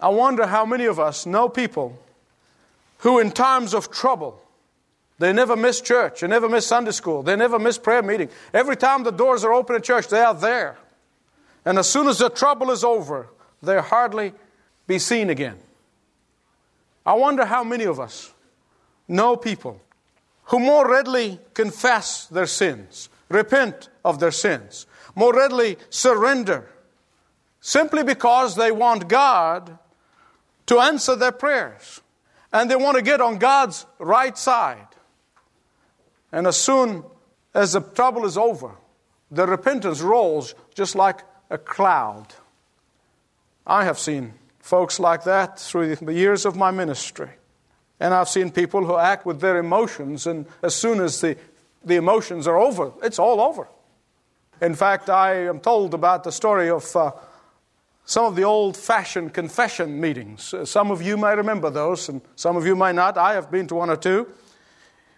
I wonder how many of us know people who, in times of trouble, they never miss church, they never miss Sunday school, they never miss prayer meeting. Every time the doors are open in church, they are there. And as soon as the trouble is over, they hardly be seen again. I wonder how many of us know people who more readily confess their sins, repent of their sins, more readily surrender, simply because they want God to answer their prayers. And they want to get on God's right side. And as soon as the trouble is over, the repentance rolls just like a cloud. I have seen folks like that through the years of my ministry. And I've seen people who act with their emotions, and as soon as the, the emotions are over, it's all over. In fact, I am told about the story of uh, some of the old fashioned confession meetings. Uh, some of you may remember those, and some of you may not. I have been to one or two,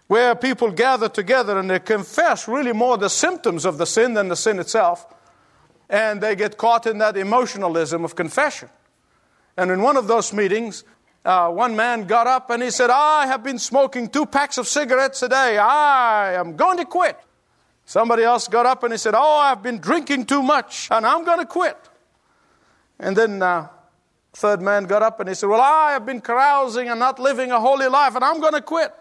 where people gather together and they confess really more the symptoms of the sin than the sin itself. And they get caught in that emotionalism of confession. And in one of those meetings, uh, one man got up and he said, I have been smoking two packs of cigarettes a day. I am going to quit. Somebody else got up and he said, Oh, I've been drinking too much and I'm going to quit. And then uh, third man got up and he said, Well, I have been carousing and not living a holy life, and I'm going to quit.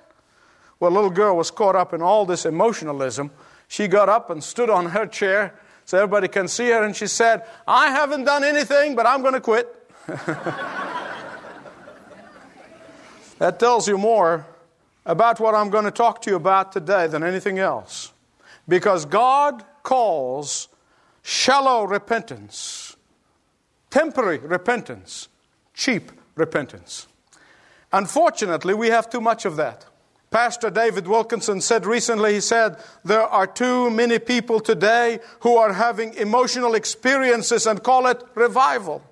Well, little girl was caught up in all this emotionalism. She got up and stood on her chair so everybody can see her, and she said, I haven't done anything, but I'm going to quit. that tells you more about what I'm going to talk to you about today than anything else. Because God calls shallow repentance temporary repentance, cheap repentance. Unfortunately, we have too much of that. Pastor David Wilkerson said recently, he said, there are too many people today who are having emotional experiences and call it revival.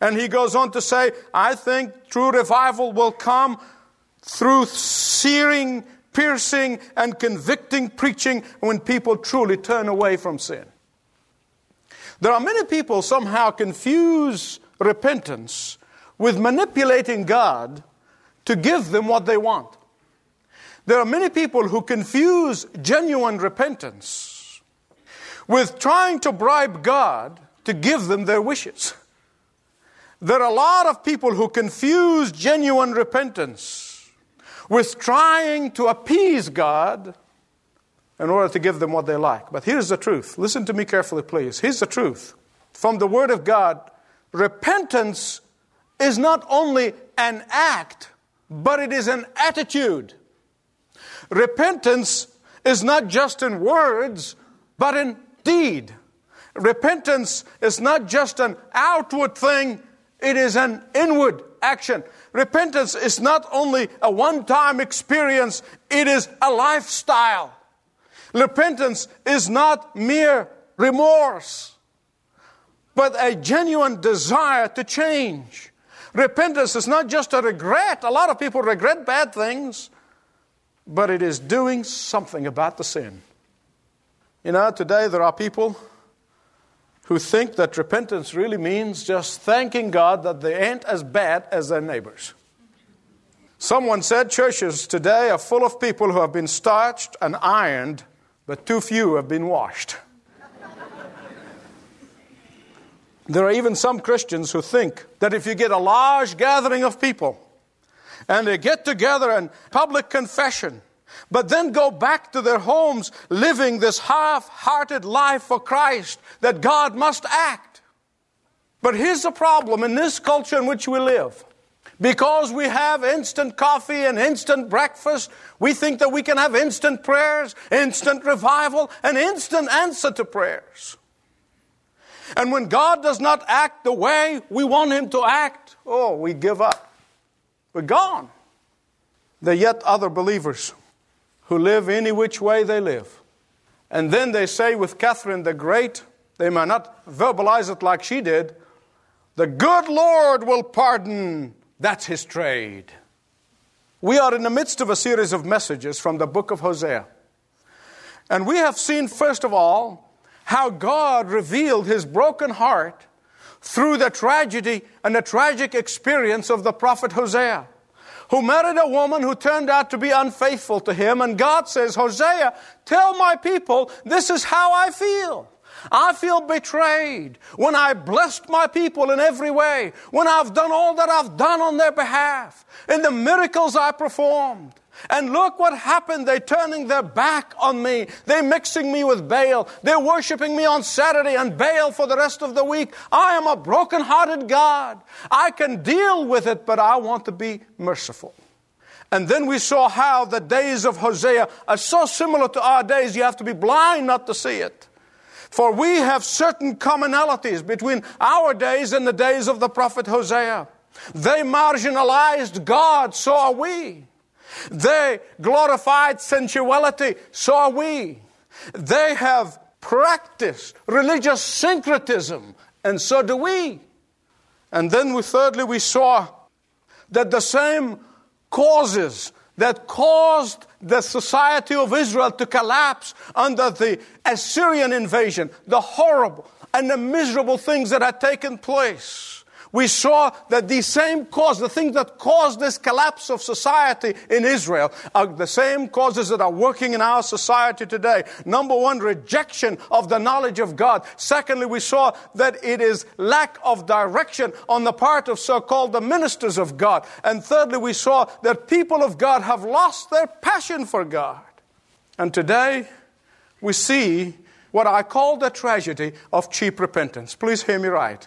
And he goes on to say, I think true revival will come through searing, piercing, and convicting preaching when people truly turn away from sin. There are many people somehow confuse repentance with manipulating God to give them what they want. There are many people who confuse genuine repentance with trying to bribe God to give them their wishes. There are a lot of people who confuse genuine repentance with trying to appease God in order to give them what they like. But here's the truth. Listen to me carefully, please. Here's the truth. From the Word of God, repentance is not only an act, but it is an attitude. Repentance is not just in words, but in deed. Repentance is not just an outward thing, it is an inward action. Repentance is not only a one time experience, it is a lifestyle. Repentance is not mere remorse, but a genuine desire to change. Repentance is not just a regret. A lot of people regret bad things, but it is doing something about the sin. You know, today there are people who think that repentance really means just thanking God that they ain't as bad as their neighbors. Someone said churches today are full of people who have been starched and ironed but too few have been washed. There are even some Christians who think that if you get a large gathering of people and they get together and public confession, but then go back to their homes living this half hearted life for Christ, that God must act. But here's the problem in this culture in which we live because we have instant coffee and instant breakfast, we think that we can have instant prayers, instant revival, and instant answer to prayers. And when God does not act the way we want Him to act, oh, we give up. We're gone. There are yet other believers who live any which way they live. And then they say with Catherine the Great, they may not verbalize it like she did, the good Lord will pardon that's his trade. We are in the midst of a series of messages from the book of Hosea. And we have seen, first of all, how God revealed his broken heart through the tragedy and the tragic experience of the prophet Hosea, who married a woman who turned out to be unfaithful to him. And God says, Hosea, tell my people, this is how I feel. I feel betrayed when I blessed my people in every way, when I've done all that I've done on their behalf, in the miracles I performed. And look what happened. They're turning their back on me. They're mixing me with Baal. They're worshiping me on Saturday and Baal for the rest of the week. I am a broken-hearted God. I can deal with it, but I want to be merciful. And then we saw how the days of Hosea are so similar to our days, you have to be blind not to see it. For we have certain commonalities between our days and the days of the prophet Hosea. They marginalized God, so are we. They glorified sensuality, so are we. They have practiced religious syncretism, and so do we. And then, we, thirdly, we saw that the same causes that caused the society of Israel to collapse under the Assyrian invasion, the horrible and the miserable things that had taken place we saw that the same cause, the things that caused this collapse of society in Israel, are the same causes that are working in our society today. Number one, rejection of the knowledge of God. Secondly, we saw that it is lack of direction on the part of so called the ministers of God. And thirdly, we saw that people of God have lost their passion for God. And today, we see what I call the tragedy of cheap repentance. Please hear me right.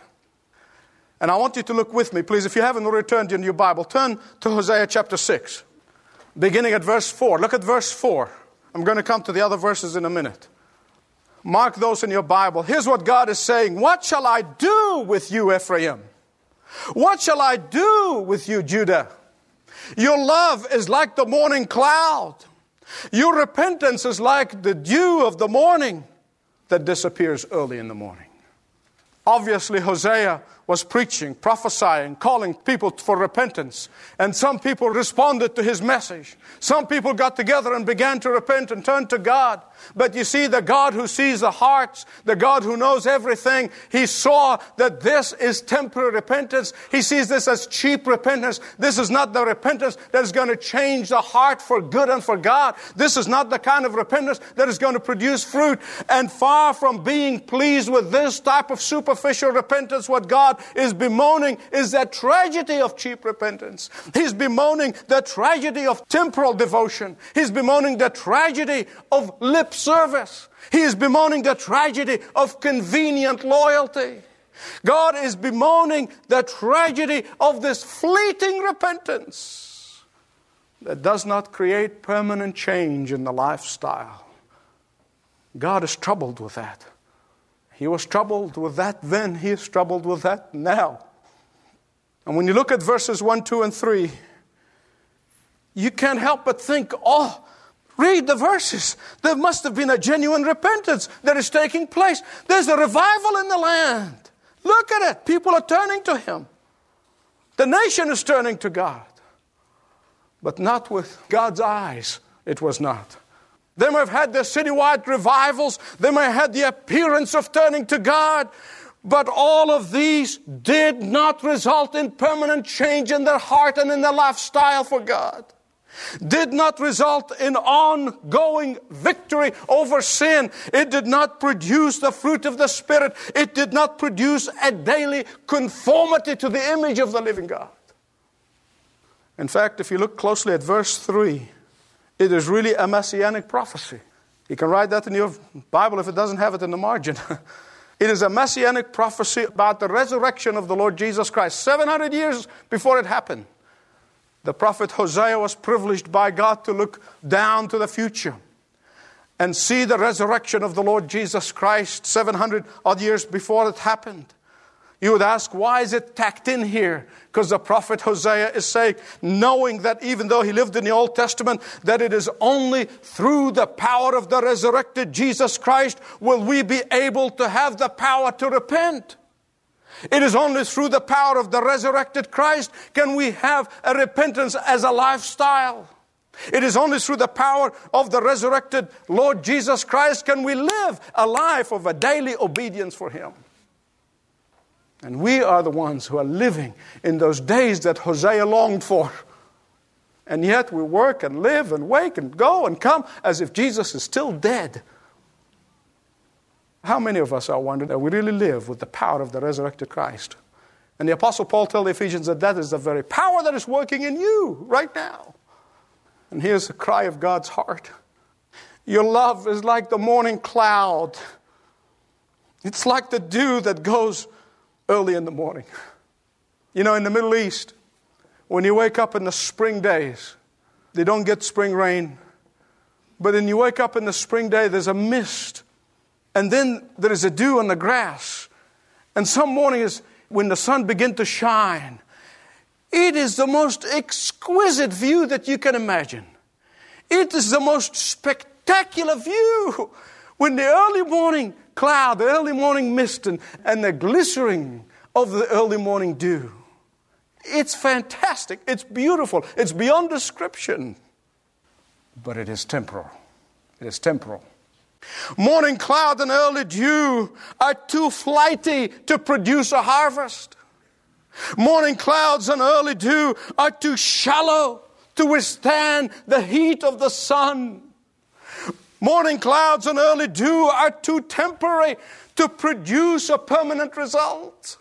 And I want you to look with me, please. If you haven't already turned in your Bible, turn to Hosea chapter 6, beginning at verse 4. Look at verse 4. I'm going to come to the other verses in a minute. Mark those in your Bible. Here's what God is saying What shall I do with you, Ephraim? What shall I do with you, Judah? Your love is like the morning cloud. Your repentance is like the dew of the morning that disappears early in the morning. Obviously, Hosea was preaching, prophesying, calling people for repentance. And some people responded to his message. Some people got together and began to repent and turn to God. But you see, the God who sees the hearts, the God who knows everything, he saw that this is temporary repentance. He sees this as cheap repentance. This is not the repentance that is going to change the heart for good and for God. This is not the kind of repentance that is going to produce fruit. And far from being pleased with this type of superficial repentance, what God Is bemoaning is the tragedy of cheap repentance. He's bemoaning the tragedy of temporal devotion. He's bemoaning the tragedy of lip service. He is bemoaning the tragedy of convenient loyalty. God is bemoaning the tragedy of this fleeting repentance that does not create permanent change in the lifestyle. God is troubled with that. He was troubled with that then, he is troubled with that now. And when you look at verses 1, 2, and 3, you can't help but think, oh, read the verses. There must have been a genuine repentance that is taking place. There's a revival in the land. Look at it. People are turning to Him. The nation is turning to God. But not with God's eyes, it was not. They may have had their citywide revivals. They may have had the appearance of turning to God. But all of these did not result in permanent change in their heart and in their lifestyle for God. Did not result in ongoing victory over sin. It did not produce the fruit of the Spirit. It did not produce a daily conformity to the image of the living God. In fact, if you look closely at verse 3, it is really a messianic prophecy. You can write that in your Bible if it doesn't have it in the margin. it is a messianic prophecy about the resurrection of the Lord Jesus Christ, 700 years before it happened. The prophet Hosea was privileged by God to look down to the future and see the resurrection of the Lord Jesus Christ 700 odd years before it happened. You would ask, why is it tacked in here? Because the prophet Hosea is saying, knowing that even though he lived in the Old Testament, that it is only through the power of the resurrected Jesus Christ will we be able to have the power to repent. It is only through the power of the resurrected Christ can we have a repentance as a lifestyle. It is only through the power of the resurrected Lord Jesus Christ can we live a life of a daily obedience for Him. And we are the ones who are living in those days that Hosea longed for. And yet we work and live and wake and go and come as if Jesus is still dead. How many of us are wondering that we really live with the power of the resurrected Christ? And the Apostle Paul tells the Ephesians that that is the very power that is working in you right now. And here's the cry of God's heart Your love is like the morning cloud, it's like the dew that goes early in the morning. You know, in the Middle East, when you wake up in the spring days, they don't get spring rain. But when you wake up in the spring day, there's a mist. And then there is a dew on the grass. And some mornings, when the sun begins to shine, it is the most exquisite view that you can imagine. It is the most spectacular view when the early morning cloud, the early morning mist, and, and the glistering of the early morning dew. It's fantastic. It's beautiful. It's beyond description. But it is temporal. It is temporal. Morning cloud and early dew are too flighty to produce a harvest. Morning clouds and early dew are too shallow to withstand the heat of the sun. Morning clouds and early dew are too temporary to produce a permanent result.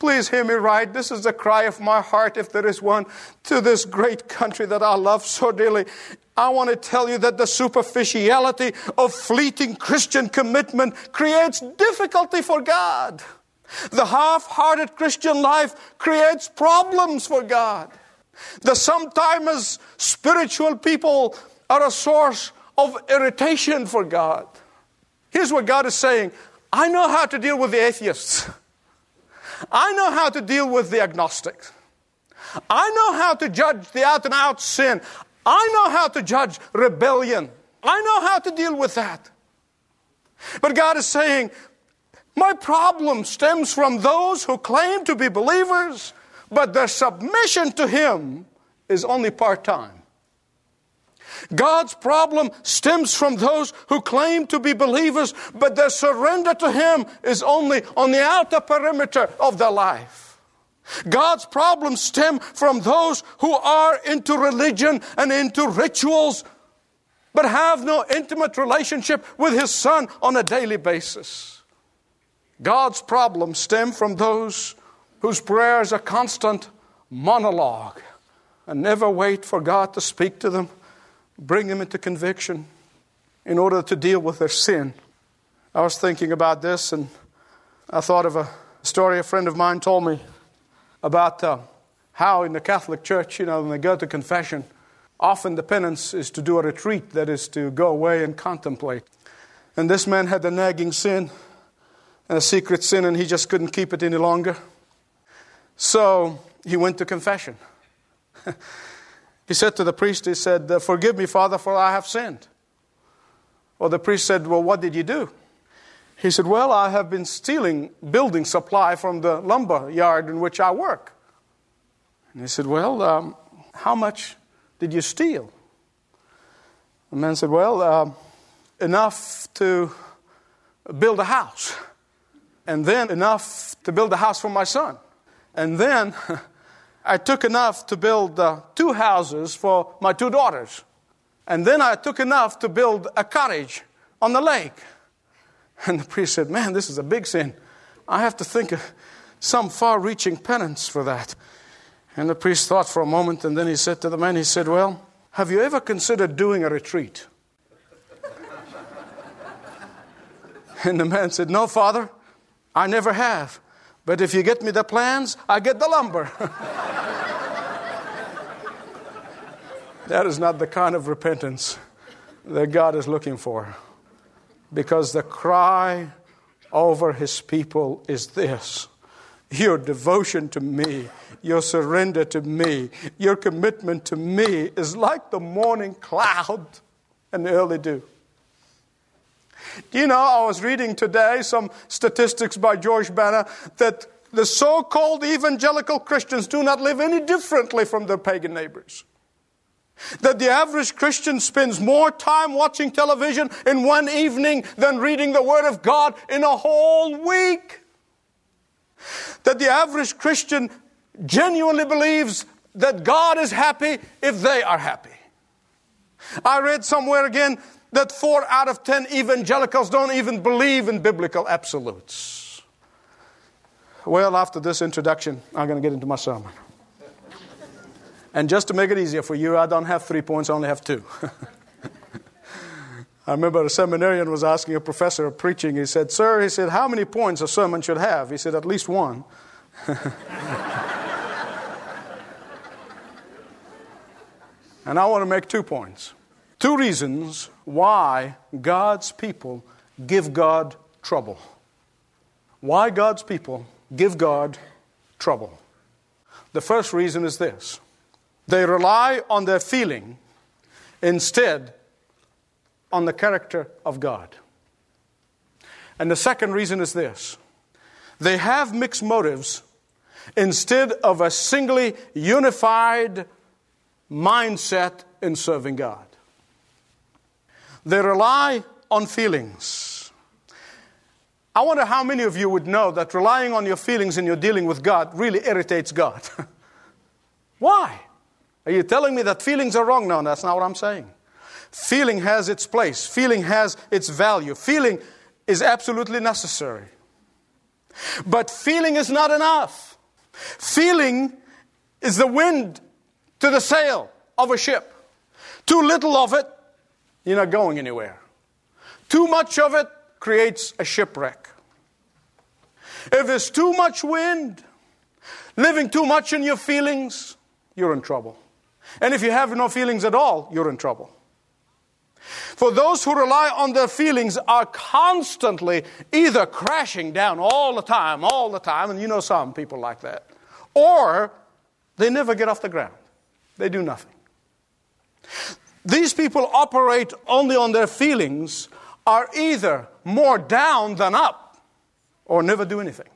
Please hear me right. This is the cry of my heart, if there is one, to this great country that I love so dearly. I want to tell you that the superficiality of fleeting Christian commitment creates difficulty for God. The half hearted Christian life creates problems for God. The sometimes spiritual people are a source of irritation for God. Here's what God is saying I know how to deal with the atheists, I know how to deal with the agnostics. I know how to judge the out and out sin. I know how to judge rebellion. I know how to deal with that. But God is saying, my problem stems from those who claim to be believers, but their submission to Him is only part time. God's problem stems from those who claim to be believers, but their surrender to Him is only on the outer perimeter of their life. God's problems stem from those who are into religion and into rituals, but have no intimate relationship with His Son on a daily basis. God's problems stem from those whose prayers are constant monologue and never wait for God to speak to them bring them into conviction in order to deal with their sin. I was thinking about this and I thought of a story a friend of mine told me about uh, how in the Catholic Church, you know, when they go to confession, often the penance is to do a retreat, that is to go away and contemplate. And this man had a nagging sin, a secret sin, and he just couldn't keep it any longer. So he went to confession. He said to the priest, He said, uh, Forgive me, Father, for I have sinned. Well, the priest said, Well, what did you do? He said, Well, I have been stealing building supply from the lumber yard in which I work. And he said, Well, um, how much did you steal? The man said, Well, uh, enough to build a house, and then enough to build a house for my son. And then I took enough to build uh, two houses for my two daughters. And then I took enough to build a cottage on the lake. And the priest said, Man, this is a big sin. I have to think of some far reaching penance for that. And the priest thought for a moment, and then he said to the man, He said, Well, have you ever considered doing a retreat? and the man said, No, Father, I never have. But if you get me the plans, I get the lumber. that is not the kind of repentance that God is looking for. Because the cry over his people is this your devotion to me, your surrender to me, your commitment to me is like the morning cloud and the early dew. You know, I was reading today some statistics by George Barna that the so called evangelical Christians do not live any differently from their pagan neighbors. That the average Christian spends more time watching television in one evening than reading the Word of God in a whole week. that the average Christian genuinely believes that God is happy if they are happy. I read somewhere again that four out of ten evangelicals don't even believe in biblical absolutes. Well, after this introduction, I'm going to get into my sermon. And just to make it easier for you, I don't have three points, I only have two. I remember a seminarian was asking a professor of preaching, he said, Sir, he said, how many points a sermon should have? He said, At least one. and I want to make two points. Two reasons why God's people give God trouble. Why God's people give God trouble. The first reason is this they rely on their feeling instead on the character of God. And the second reason is this they have mixed motives instead of a singly unified mindset in serving God. They rely on feelings. I wonder how many of you would know that relying on your feelings in your dealing with God really irritates God. Why? Are you telling me that feelings are wrong? No, that's not what I'm saying. Feeling has its place, feeling has its value, feeling is absolutely necessary. But feeling is not enough. Feeling is the wind to the sail of a ship. Too little of it, you're not going anywhere. Too much of it creates a shipwreck. If there's too much wind, living too much in your feelings, you're in trouble. And if you have no feelings at all, you're in trouble. For those who rely on their feelings are constantly either crashing down all the time, all the time, and you know some people like that, or they never get off the ground. They do nothing. These people operate only on their feelings, are either more down than up, or never do anything.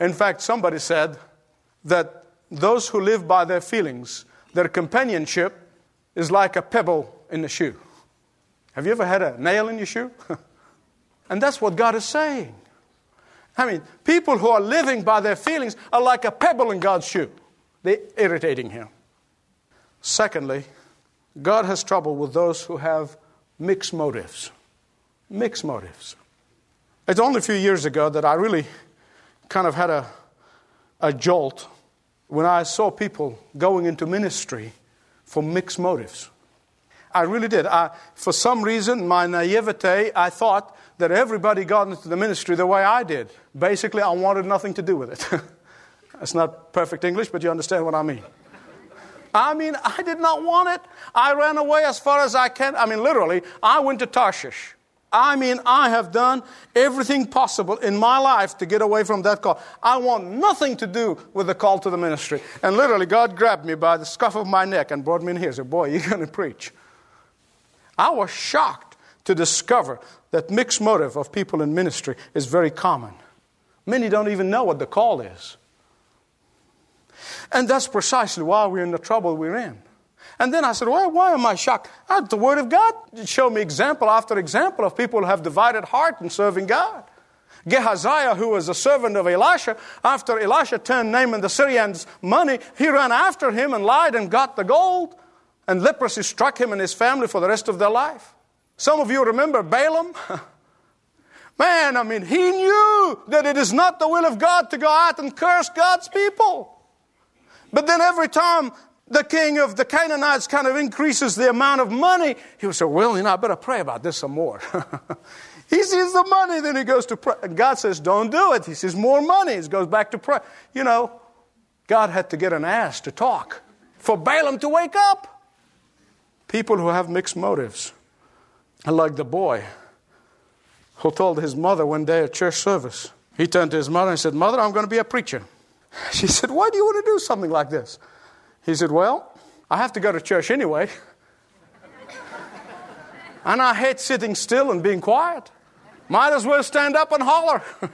In fact, somebody said that those who live by their feelings, their companionship is like a pebble in the shoe. Have you ever had a nail in your shoe? and that's what God is saying. I mean, people who are living by their feelings are like a pebble in God's shoe. They're irritating Him. Secondly, God has trouble with those who have mixed motives. Mixed motives. It's only a few years ago that I really kind of had a, a jolt when I saw people going into ministry for mixed motives. I really did. I, for some reason, my naivete, I thought that everybody got into the ministry the way I did. Basically, I wanted nothing to do with it. That's not perfect English, but you understand what I mean. I mean, I did not want it. I ran away as far as I can. I mean, literally, I went to Tarshish. I mean, I have done everything possible in my life to get away from that call. I want nothing to do with the call to the ministry. And literally, God grabbed me by the scuff of my neck and brought me in here. He said, Boy, you're going to preach. I was shocked to discover that mixed motive of people in ministry is very common. Many don't even know what the call is. And that's precisely why we're in the trouble we're in. And then I said, well, why am I shocked? The Word of God showed me example after example of people who have divided heart in serving God. Gehazi, who was a servant of Elisha, after Elisha turned Naaman the Syrian's money, he ran after him and lied and got the gold. And leprosy struck him and his family for the rest of their life. Some of you remember Balaam. Man, I mean, he knew that it is not the will of God to go out and curse God's people. But then every time the king of the Canaanites kind of increases the amount of money, he would say, Well, you know, I better pray about this some more. he sees the money, then he goes to pray. And God says, Don't do it. He says, More money. He goes back to pray. You know, God had to get an ass to talk for Balaam to wake up. People who have mixed motives. Like the boy who told his mother one day at church service, he turned to his mother and said, Mother, I'm going to be a preacher. She said, Why do you want to do something like this? He said, Well, I have to go to church anyway. and I hate sitting still and being quiet. Might as well stand up and holler.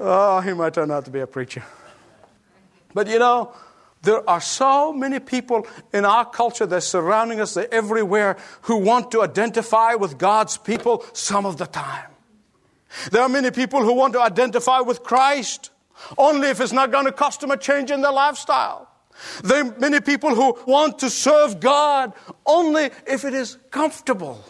oh, he might turn out to be a preacher. But you know, there are so many people in our culture that are surrounding us, they're everywhere, who want to identify with God's people some of the time. There are many people who want to identify with Christ only if it's not going to cost them a change in their lifestyle. There are many people who want to serve God only if it is comfortable.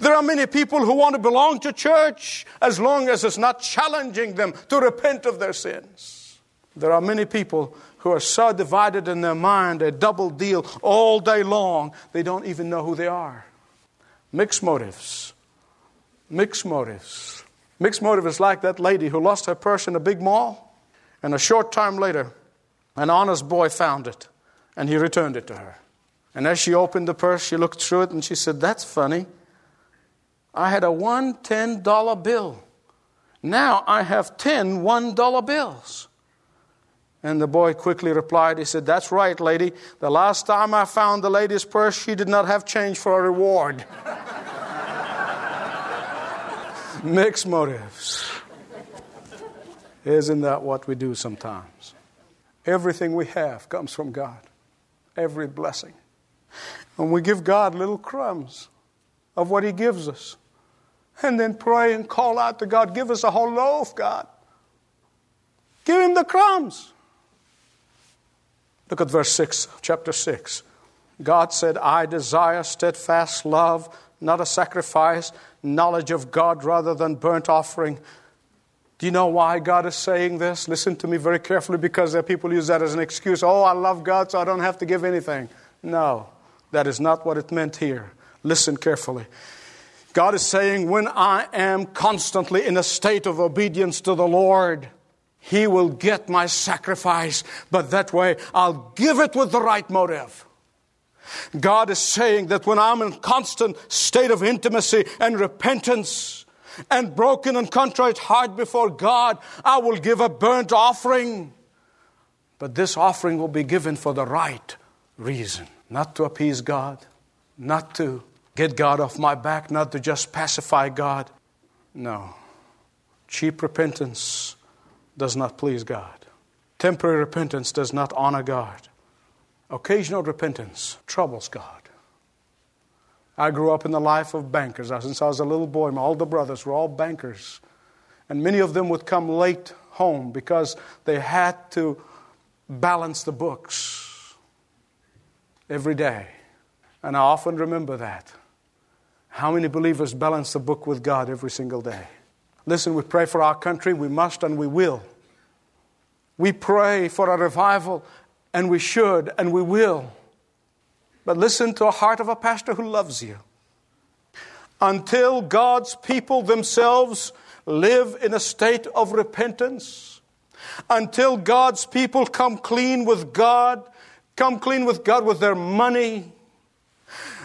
There are many people who want to belong to church as long as it's not challenging them to repent of their sins. There are many people who are so divided in their mind, a double deal all day long, they don't even know who they are. Mixed motives. Mixed motives. Mixed motive is like that lady who lost her purse in a big mall, and a short time later, an honest boy found it, and he returned it to her. And as she opened the purse, she looked through it and she said, That's funny. I had a one $10 bill. Now I have ten $1 bills. And the boy quickly replied, He said, That's right, lady. The last time I found the lady's purse, she did not have change for a reward. Mixed motives. Isn't that what we do sometimes? Everything we have comes from God, every blessing. And we give God little crumbs of what He gives us. And then pray and call out to God, Give us a whole loaf, God. Give Him the crumbs. Look at verse 6, chapter 6. God said, I desire steadfast love, not a sacrifice, knowledge of God rather than burnt offering. Do you know why God is saying this? Listen to me very carefully because there are people who use that as an excuse. Oh, I love God, so I don't have to give anything. No, that is not what it meant here. Listen carefully. God is saying, when I am constantly in a state of obedience to the Lord, He will get my sacrifice, but that way I'll give it with the right motive. God is saying that when I'm in constant state of intimacy and repentance, and broken and contrite heart before God, I will give a burnt offering. But this offering will be given for the right reason, not to appease God, not to get God off my back, not to just pacify God. No. Cheap repentance does not please God. Temporary repentance does not honor God. Occasional repentance troubles God. I grew up in the life of bankers. Since I was a little boy, my older brothers were all bankers. And many of them would come late home because they had to balance the books every day. And I often remember that. How many believers balance the book with God every single day? Listen, we pray for our country. We must and we will. We pray for a revival, and we should and we will. But listen to a heart of a pastor who loves you. Until God's people themselves live in a state of repentance, until God's people come clean with God, come clean with God with their money,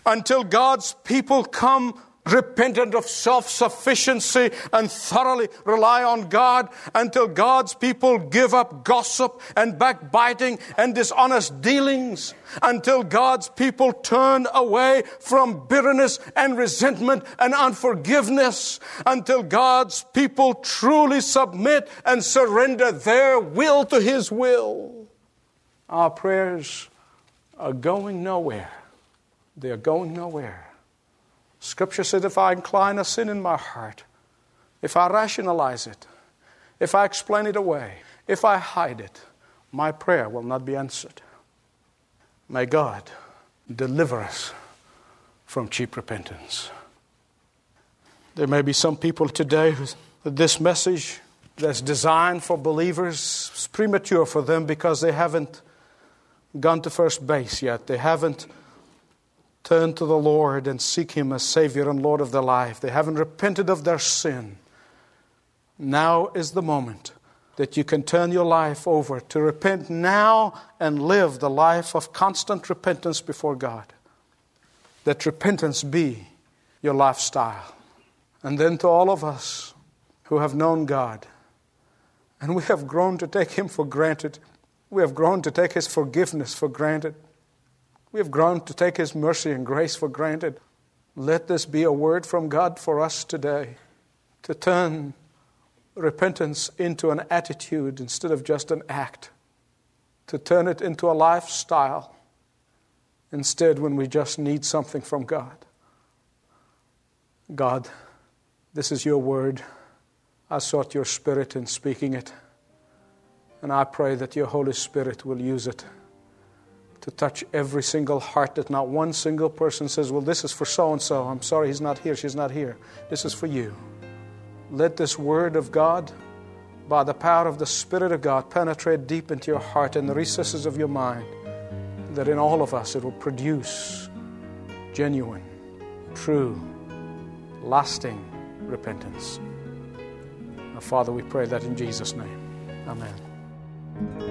until God's people come repentant of self sufficiency and thoroughly rely on God until God's people give up gossip and backbiting and dishonest dealings, until God's people turn away from bitterness and resentment and unforgiveness, until God's people truly submit and surrender their will to His will. Our prayers are going nowhere. They are going nowhere. Scripture said if I incline a sin in my heart, if I rationalize it, if I explain it away, if I hide it, my prayer will not be answered. May God deliver us from cheap repentance. There may be some people today who this message that's designed for believers is premature for them because they haven't gone to first base yet. They haven't turn to the Lord and seek Him as Savior and Lord of their life. They haven't repented of their sin. Now is the moment that you can turn your life over to repent now and live the life of constant repentance before God. That repentance be your lifestyle. And then to all of us who have known God and we have grown to take Him for granted, we have grown to take His forgiveness for granted. We have grown to take His mercy and grace for granted. Let this be a word from God for us today to turn repentance into an attitude instead of just an act, to turn it into a lifestyle instead when we just need something from God. God, this is your word. I sought your Spirit in speaking it. And I pray that your Holy Spirit will use it to touch every single heart, that not one single person says, Well, this is for so and so. I'm sorry he's not here, she's not here. This is for you. Let this word of God, by the power of the Spirit of God, penetrate deep into your heart and the recesses of your mind, that in all of us it will produce genuine, true, lasting repentance. Now, Father, we pray that in Jesus' name. Amen.